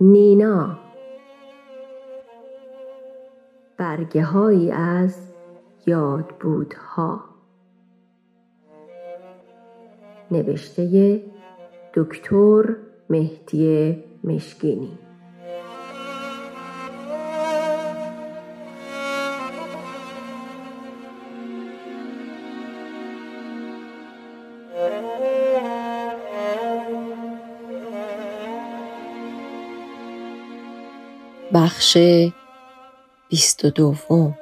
نینا. برگه های از یاد بودها نوشته دکتر مهدی مشکینی. بخش بیست و دوم.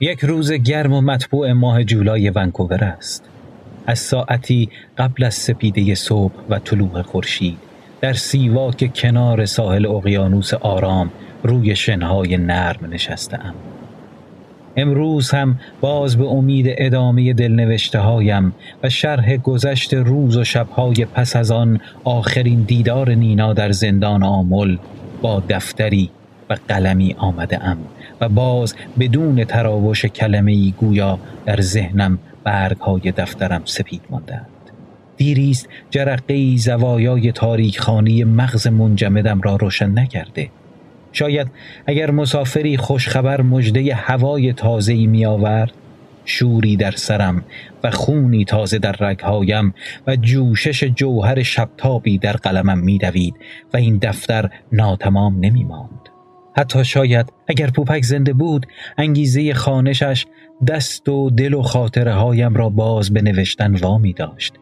یک روز گرم و مطبوع ماه جولای ونکوور است. از ساعتی قبل از سپیده صبح و طلوع خورشید. در سیواک کنار ساحل اقیانوس آرام روی شنهای نرم نشستم امروز هم باز به امید ادامه دلنوشته هایم و شرح گذشت روز و شبهای پس از آن آخرین دیدار نینا در زندان آمل با دفتری و قلمی آمده ام و باز بدون تراوش کلمه ای گویا در ذهنم برگ های دفترم سپید مانده دیریست جرقه زوایای تاریکخانی مغز منجمدم را روشن نکرده شاید اگر مسافری خوشخبر مجده هوای می آورد شوری در سرم و خونی تازه در رگهایم و جوشش جوهر شبتابی در قلمم میدوید و این دفتر ناتمام نمی ماند. حتی شاید اگر پوپک زنده بود انگیزه خانشش دست و دل و خاطره هایم را باز به نوشتن وامی داشت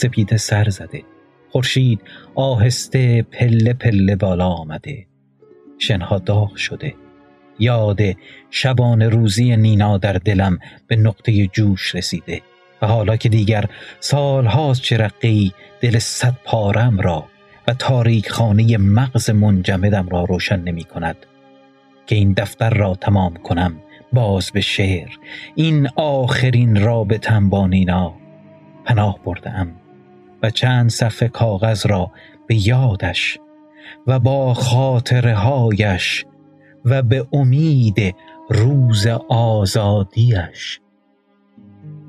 سپیده سر زده. خورشید آهسته پله پله بالا آمده. شنها داغ شده. یاد شبان روزی نینا در دلم به نقطه جوش رسیده. و حالا که دیگر سالهاست چرقی دل صد پارم را و تاریک خانه مغز منجمدم را روشن نمی کند. که این دفتر را تمام کنم باز به شعر. این آخرین رابطم با نینا. پناه بردم. و چند صفحه کاغذ را به یادش و با خاطره هایش و به امید روز آزادیش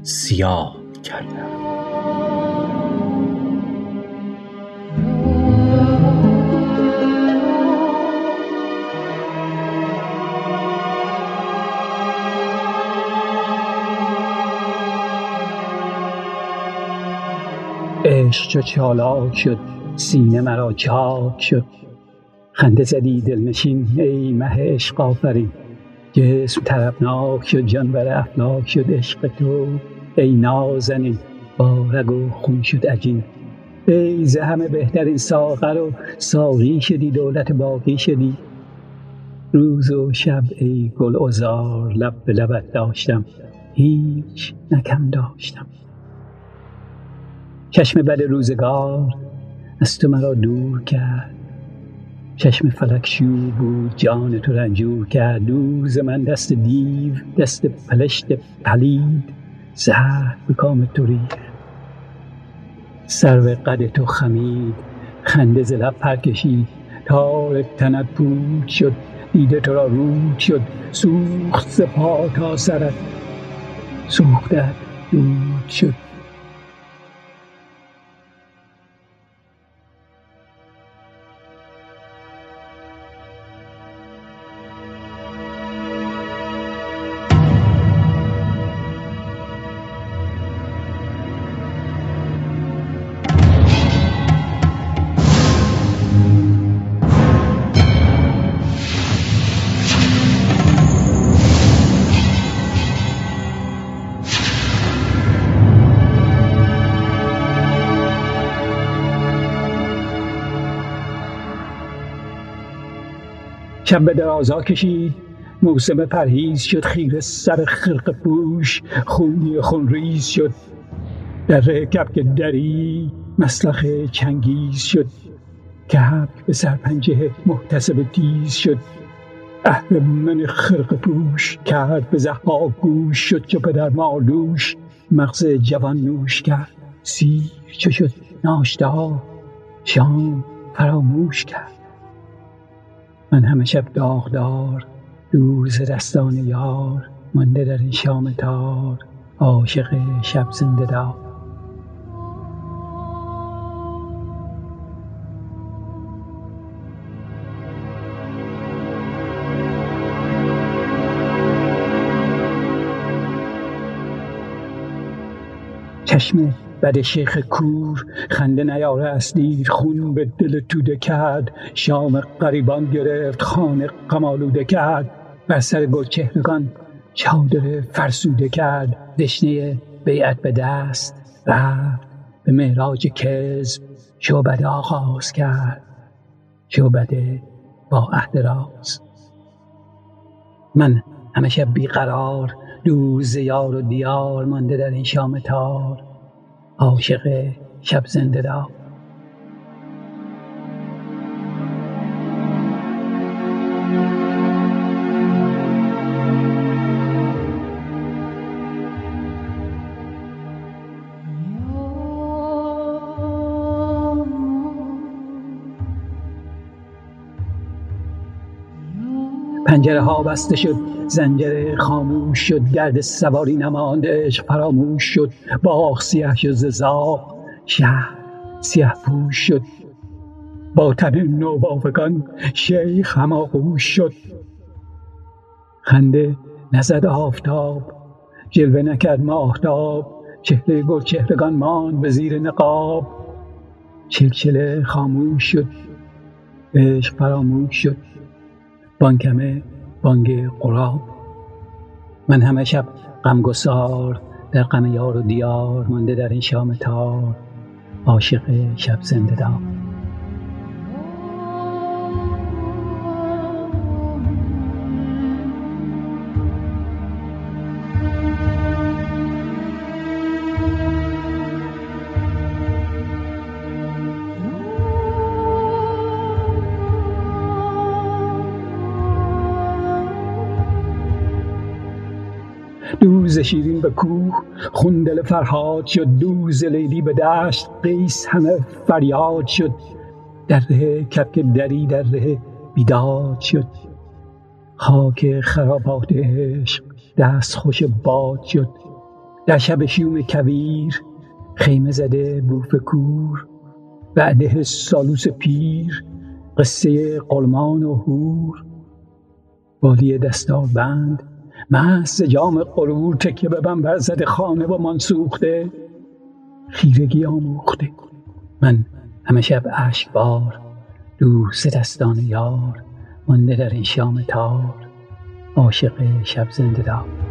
سیاه کردم. عشق چو چالاک شد سینه مرا چاک شد. خنده زدی دلنشین ای مه عشق آفرین. جسم طربناک شد جان بر افلاک شد عشق تو. ای نازنین با رگ و خون شد عجین. ای ز همه بهترین ساغر و ساقی شدی دولت باقی شدی. روز و شب ای گل لب به لبت داشتم. هیچ نکم داشتم. چشم بد روزگار از تو مرا دور کرد. چشم فلک شور بود جان تو رنجور کرد. دوز من دست دیو دست پلشت پلید. زهر به کام تو ریخت سرو قد تو خمید خنده ز لب پر کشید. تار تنت پود شد دیده تو را رود شد. سوخت ز پا تا سرت سوختت دود شد. شب به درازا کشید. موسم پرهیز شد خیر سر خرق پوش. خونی خونریز شد. در کبک دری مسلخ چنگیز شد. کبک به سرپنجه محتسب تیز شد. اهل من خرق پوش کرد به زهبا گوش شد چو پدر مالوش مغز جوان نوش کرد. سیر چو شد؟ ناشتا شام فراموش کرد. من همه شب داغدار دور ز دستان یار مانده در این شام تار عاشق شب زنده دار. چشم بد شیخ کور خنده نیاره است دیر خون به دل توده کرد شام غریبان گرفت خانه غم کرد. بر سر گلچهرگان چادر فرسوده کرد. دشنه بیعت به دست رفت به معراج کذب شعبده آغاز کرد. شعبده با عهد راز. من همه شب بیقرار دور یار و دیار مانده در این شام تار. عاشق شب زنده دار پنجره ها بسته شد. زنجره خاموش شد. گرد سواری نماند عشق فراموش شد. باغ سیاه شد. ززاق شهر سیاه پوش شد. با تن نوباوگان شیخ هماغوش شد. خنده نزد آفتاب. جلوه نکرد ماهتاب. چهره گل چهرگان ماند به زیر نقاب. چلچله خاموش شد. عشق فراموش شد. بانکمه بانگ قراب. من همه شب غمگسار در غم یار و دیار مانده در این شام تار عاشق شب زنده دار. دوز شیرین به کوه خون دل فرهاد شد دوز لیلی به دشت قیس همه فریاد شد. در ره کپک دری در ره بیداد شد. خاک خرابات عشق دست خوش باد شد. در شب شیوم کویر خیمه زده بوف کور. بعده سالوس پیر قصه قلمان و هور بالی دستار بند محض جام قرور تکیه به بر زده خانه و من سوخته. خیرگی آموخته. من همه شب عشق بار دوست دستان یار مانده در این شام تار عاشق شب زنده دار.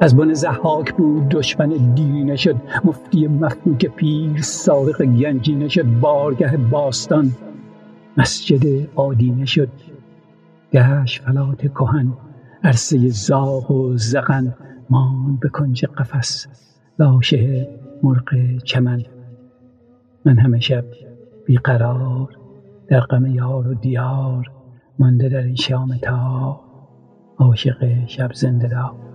از بن زحاک بود دشمن دینه شد مفتی مفلوک پیر سارق گنجینه شد بارگه باستان مسجد آدینه شد گشت فلات کهن عرصه زاغ و زغن مان به کنج قفس لاشه مرغ چمن. من همه شب بیقرار در غم یار و دیار مانده در این شام تا عاشق شب زنده دار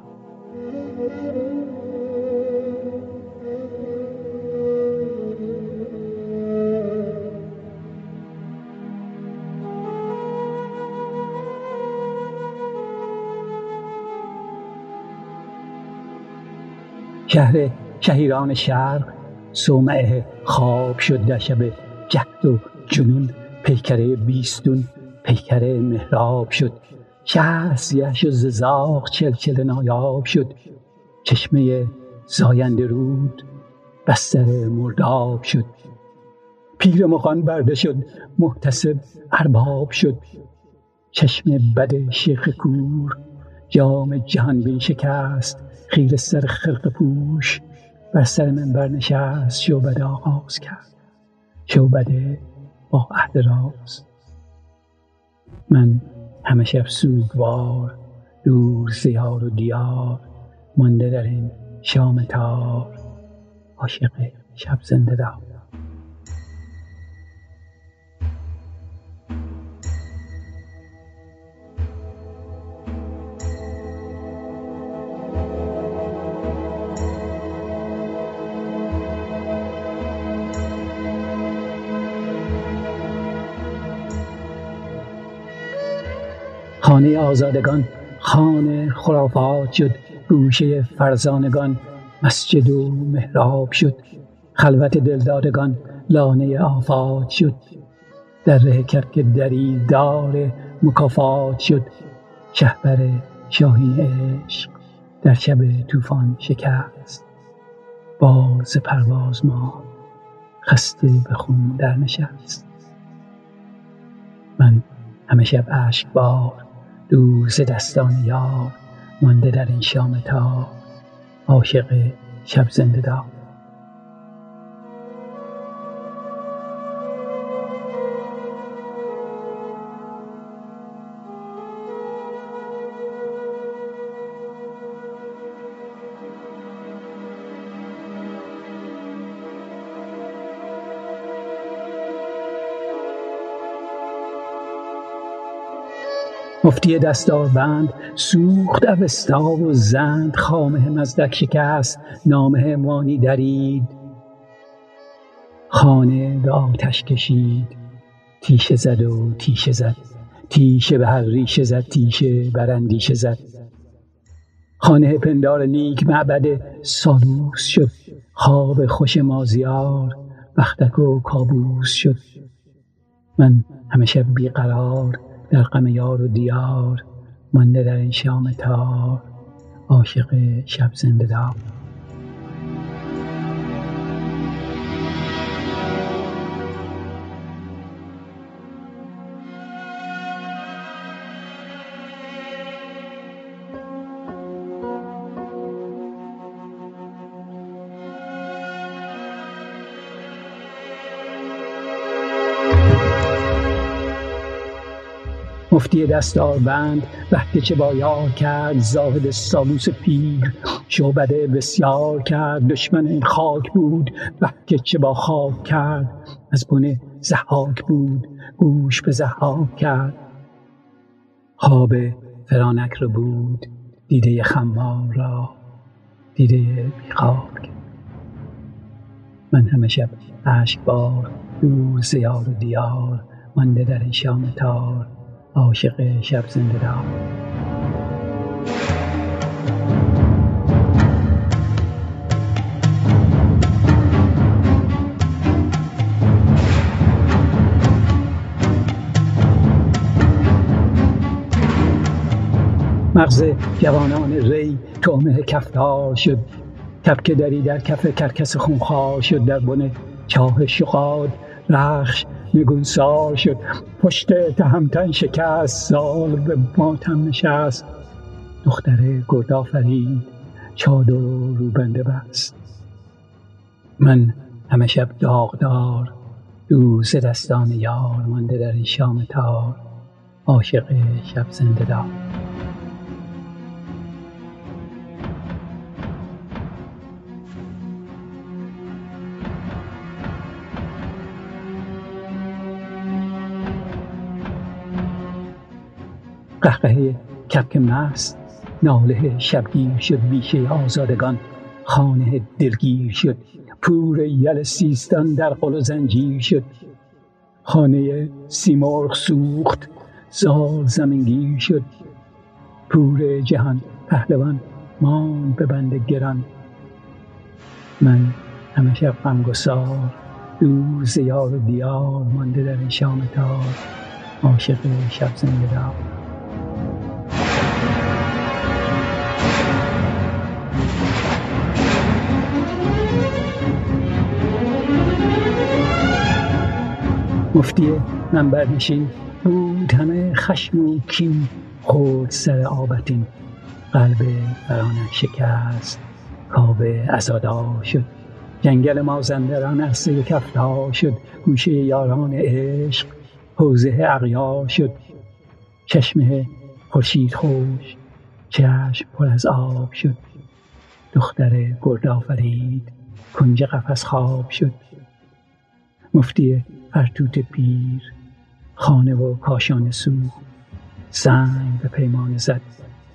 شهر شهیران شرق سومعه خواب شد در شب جهد و جنون پیکره بیستون پیکره محراب شد. شهر سیه شد ززاق چلچل نایاب شد. چشمه زاینده رود بستر مرداب شد. پیر مخان برده شد محتسب ارباب شد. چشم بد شیخ کور جام جهان بین شکست خیر سر خرق پوش بر سر من برنشست شعبده آغاز کرد. شعبده با عهد راز من همه شب سوگوار دور زیار و دیار مانده در این شام تار. عاشق شب زنده دار. خانه آزادگان خانه خرافات شد گوشه فرزانگان مسجد و محراب شد خلوت دلدادگان لانه آفات شد در کرک دری دار مکافات شد شهبر شاهی عشق در شب طوفان شکست. باز پرواز ما خسته به خون در نشست. من همه شب عشق بار دوز دستان یار مانده در این شام تا عاشق شب زنده دار. مفتی دستاربند سوخت اوستا و زند خامه مزدک شکست نامه مانی درید. خانه به آتش کشید تیشه زد و تیشه زد تیشه به هر ریشه زد تیشه بر اندیشه زد. خانه پندار نیک معبد سالوس شد خواب خوش مازیار بختک و کابوس شد. من همه شب بیقرار در غم یار و دیار مانده در این شام تار عاشق شب زنده دار. مفتی دستاربند وقتی چه با یار کرد زاهد سالوس پیر. شعبده بسیار کرد دشمن این خاک بود وقتی چه با خاک کرد. از بن زحاک بود گوش به زحاک کرد. خواب فرانک رو بود دیده خمار را دیده بیخاک من همه شب عشق بار دوز یار و دیار مانده در این شام تار. عاشق شب زنده دار مغز جوانان ری تومه کفتار شد. کپک دری در کف کرکس خونخوار شد. در بن چاه شقاد رخش نگونسار شد. پشت تهمتن شکست سال به ماتم نشست. دختر گرد آفرید چادر و روبنده بست. من همه شب داغدار دوز دستان یار مانده در این شام تار. عاشق شب زنده دار. قهقه کپک مست ناله شبگیر شد بیشه آزادگان خانه دلگیر شد پور یل سیستان در قل و زنجیر شد. خانه سیمرغ سوخت زال زمینگیر شد. پور جهان پهلوان مان به بند گران. من همه شب غمگسار دور زیار و دیار مانده در شام تار عاشق شب زنده دار. مفتی منبرنشین بود همه خشم و کین خورد سر آبتین. قلب فرانک شکست. کاوه ازادار شد. جنگل مازندران عرصه کفتار شد. گوشه یاران عشق حوزه اغیار شد. چشمه خورشید خوش. چشم پر از آب شد. دختر گرد آفرید کنج قفس خواب شد. مفتی فرتوت پیر خانه و کاشانه سو سنگ به پیمانه زد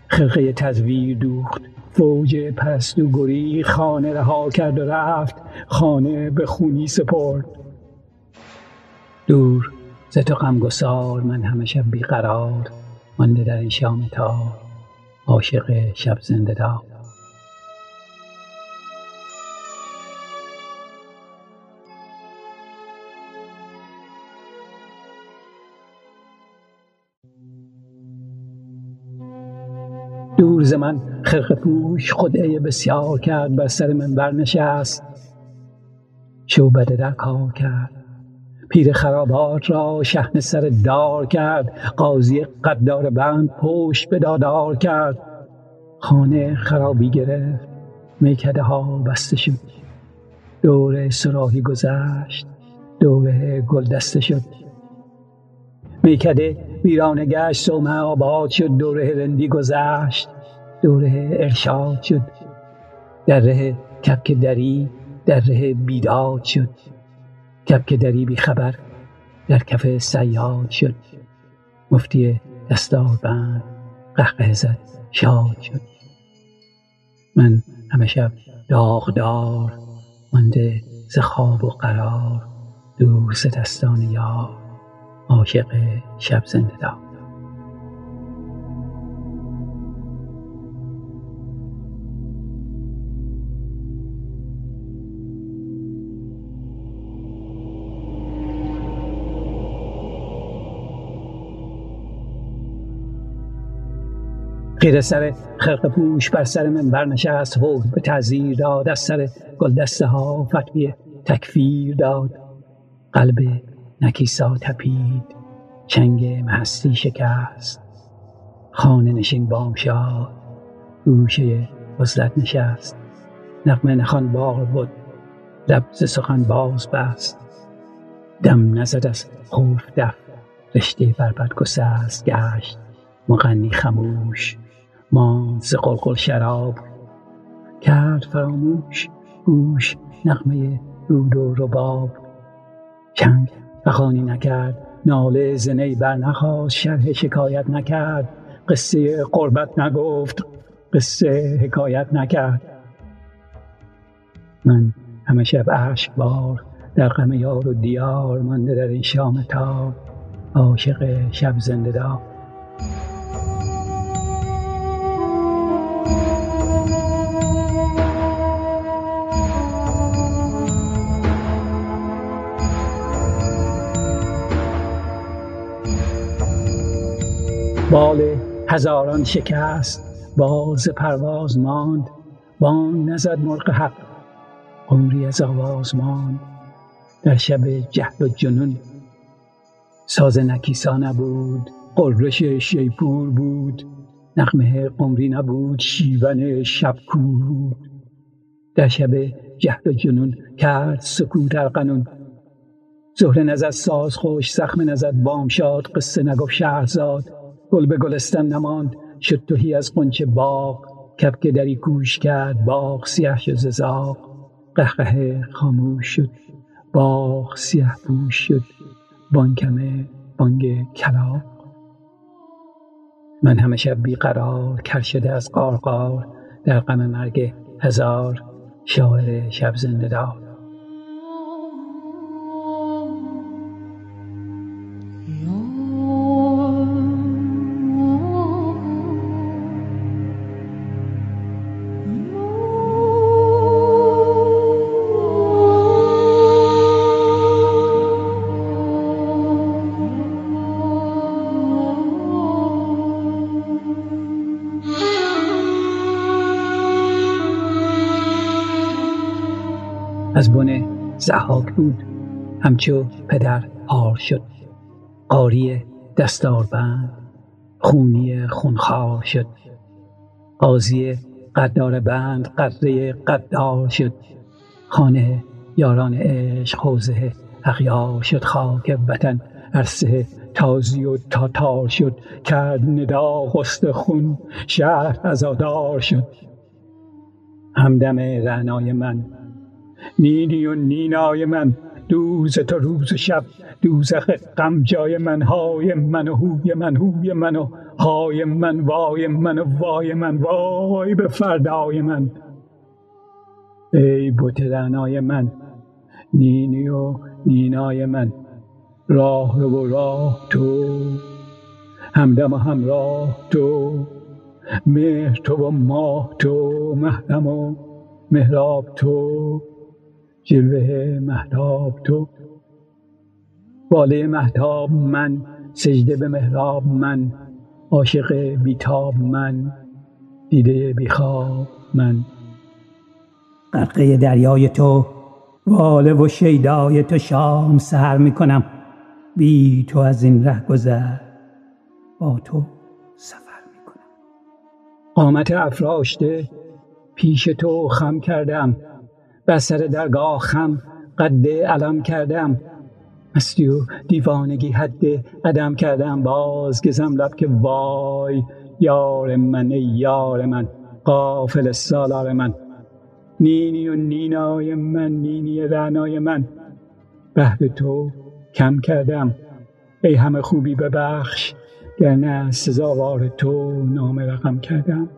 خرقه تزویر دوخت. فوج پرستو گری خانه رها کرد و رفت خانه به خونی سپرد. دور ز تو غمگسار من همه شب بیقرار مانده در این شام تا عاشق شب زنده دار. دور ز من خرقه پوش خدعه بسیار کرد بر سر من برنشست. شعبده در کار کرد پیر خرابات را شهن سر دار کرد قاضی قدار بند پشت به دادار کرد. خانه خرابی گرفت میکده ها بسته شد. دور سراحی گذشت دوره گل دسته شد. میکده ویرانه گشت سومه آباد شد دوره هلندی گذشت. دوره ارشاد شد. در ره کپک دری در ره بیداد شد. کپک دری بی خبر در کف سیاد شد. مفتی دستار بند قهقه زد شاد شد. من همه شب داغدار مانده ز خواب و قرار دور ز دستان یار. عاشق شب زنده دار. خیره سر خرق پوش بر سر من برنشست حکم به تعذیر داد از سر گلدسته ها فتوی تکفیر داد. قلب نکیسا تپید چنگ محستی شکست. خانه نشین بام شاد گوشه وزلت نشست. نقمه نخان باغ بود لب سخن باز بست. دم نزد از خوف دف رشته بربد گسست گشت. مغنی خموش ماند ز قلقل شراب. کرد فراموش گوش نغمه رود و رباب. چنگ فغانی نکرد. ناله ز نی برنخاست شرح شکایت نکرد. قصه غربت نگفت قصه حکایت نکرد. من همه شب اشک بار در غم یار و دیار مانده در این شام تار. عاشق شب زنده دار. بال هزاران شکست باز پرواز ماند بانگ نزد مرغ حق عمری از آواز ماند. در شب جهل و جنون ساز نکیسا نبود قررش شیپور بود. نغمه قمری نبود شیون شب کور در شب جهل و جنون کرد سکوت قنون زهره نزد ساز خوش زخم نزد بامشاد قصه نگفت شهرزاد. گل به گلستان نماند شد تهی از قنچه باغ. کپک دری کوش کرد باغ سیه شد زاغ. قهقه خاموش شد باغ سیه پوش شد. بانکمه بانگ کلاغ. من همه شب بیقرار کر شده از قارقار در غم مرگ هزار شاعر شب زنده دار. زحاک بود. همچو پدر پار شد. قاری دستاربند خونی خونخوار شد. قاضی قدار بند قدره قدار شد. خانه یاران عشق حوزه اغیار شد. خاک وطن عرصه تازی و تاتار شد. کرد ندا غسل خون شهر عزادار شد. همدم رعنای من نینی و نینای من دوز تو روز شب دوزخ غم جای من های من و هوی من هوی من و های من وای من و وای من وای به فردای من. ای بت من نینی و نینای من راه رو و راه تو همدم و همراه تو مهر تو و ماه تو محرم و مهراب تو. جلوه محتاب تو. واله محتاب من سجده به محراب من عاشق بیتاب من دیده بیخواب من. غرقه دریای تو واله و شیدای تو شام سهر می‌کنم. بی تو از این ره گذر با تو سفر می‌کنم. قامت افراشته پیش تو خم کردم. بر سر درگاه خم قد علم کردم. مستی و دیوانگی حد قدم کردم. باز گزم لب که وای یار من یار من قافل سالار من. نینی و نینای من نینی رعنای من. بهر تو کم کردم. ای همه خوبی ببخش گرنه سزاوار تو نام رقم کردم.